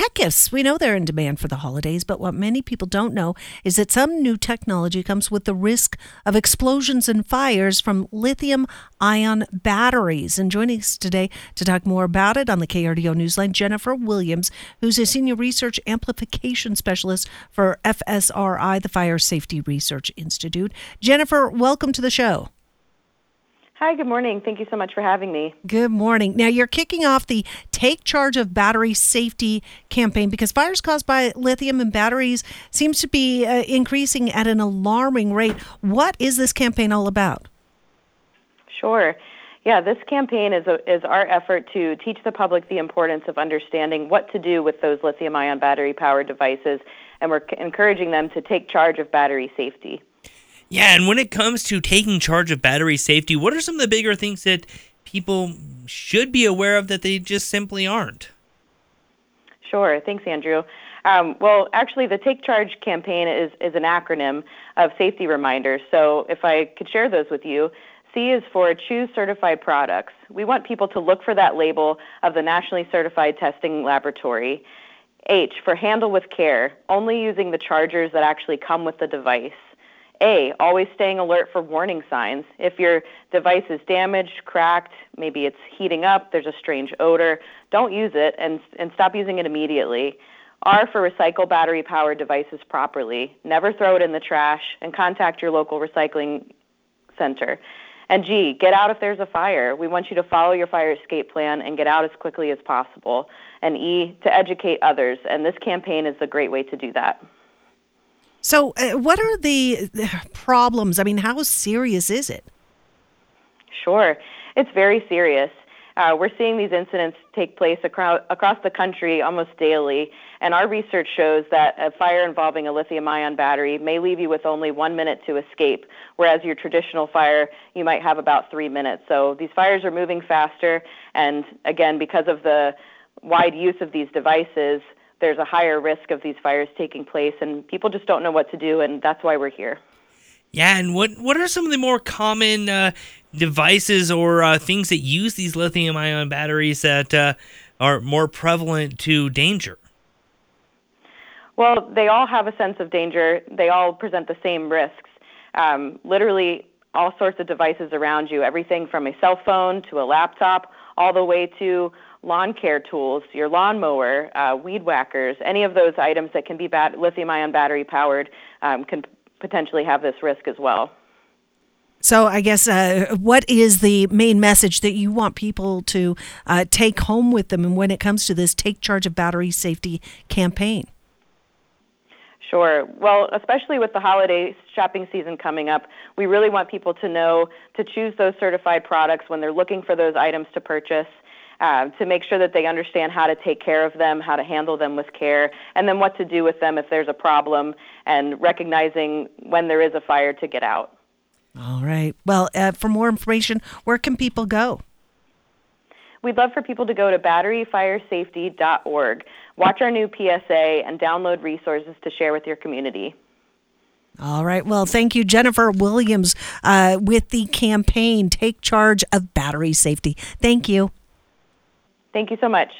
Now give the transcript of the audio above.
tech gifts, we know they're in demand for the holidays, but what many people don't know is that some new technology comes with the risk of explosions and fires from lithium ion batteries. And joining us today to talk more about it on the KRDO Newsline, Jennifer Williams, who's a senior research amplification specialist for FSRI, the Fire Safety Research Institute. Jennifer, welcome to the show. Hi, good morning. Thank you so much for having me. Good morning. Now, you're kicking off the Take Charge of Battery Safety campaign because fires caused by lithium ion batteries seems to be uh, increasing at an alarming rate. What is this campaign all about? Sure. Yeah, this campaign is, a, is our effort to teach the public the importance of understanding what to do with those lithium ion battery powered devices, and we're encouraging them to take charge of battery safety. Yeah, and when it comes to taking charge of battery safety, what are some of the bigger things that people should be aware of that they just simply aren't? Sure. Thanks, Andrew. Um, well, actually, the Take Charge campaign is, is an acronym of safety reminders. So, if I could share those with you, C is for Choose Certified Products. We want people to look for that label of the Nationally Certified Testing Laboratory. H for Handle with Care, only using the chargers that actually come with the device. A, always staying alert for warning signs. If your device is damaged, cracked, maybe it's heating up, there's a strange odor, don't use it and, and stop using it immediately. R for recycle battery powered devices properly. Never throw it in the trash and contact your local recycling center. And G, get out if there's a fire. We want you to follow your fire escape plan and get out as quickly as possible. And E, to educate others. And this campaign is a great way to do that. So, uh, what are the problems? I mean, how serious is it? Sure. It's very serious. Uh, we're seeing these incidents take place across, across the country almost daily, and our research shows that a fire involving a lithium ion battery may leave you with only one minute to escape, whereas your traditional fire, you might have about three minutes. So these fires are moving faster, and again, because of the wide use of these devices, there's a higher risk of these fires taking place, and people just don't know what to do, and that's why we're here. Yeah, and what what are some of the more common uh, devices or uh, things that use these lithium ion batteries that uh, are more prevalent to danger? Well, they all have a sense of danger. They all present the same risks. Um, literally, all sorts of devices around you, everything from a cell phone to a laptop, all the way to lawn care tools, your lawnmower, uh, weed whackers, any of those items that can be bat- lithium ion battery powered um, can potentially have this risk as well. So, I guess, uh, what is the main message that you want people to uh, take home with them when it comes to this Take Charge of Battery Safety campaign? Sure. Well, especially with the holiday shopping season coming up, we really want people to know to choose those certified products when they're looking for those items to purchase. Uh, to make sure that they understand how to take care of them, how to handle them with care, and then what to do with them if there's a problem, and recognizing when there is a fire to get out. All right. Well, uh, for more information, where can people go? We'd love for people to go to batteryfiresafety.org, watch our new PSA, and download resources to share with your community. All right. Well, thank you, Jennifer Williams, uh, with the campaign Take Charge of Battery Safety. Thank you. Thank you so much.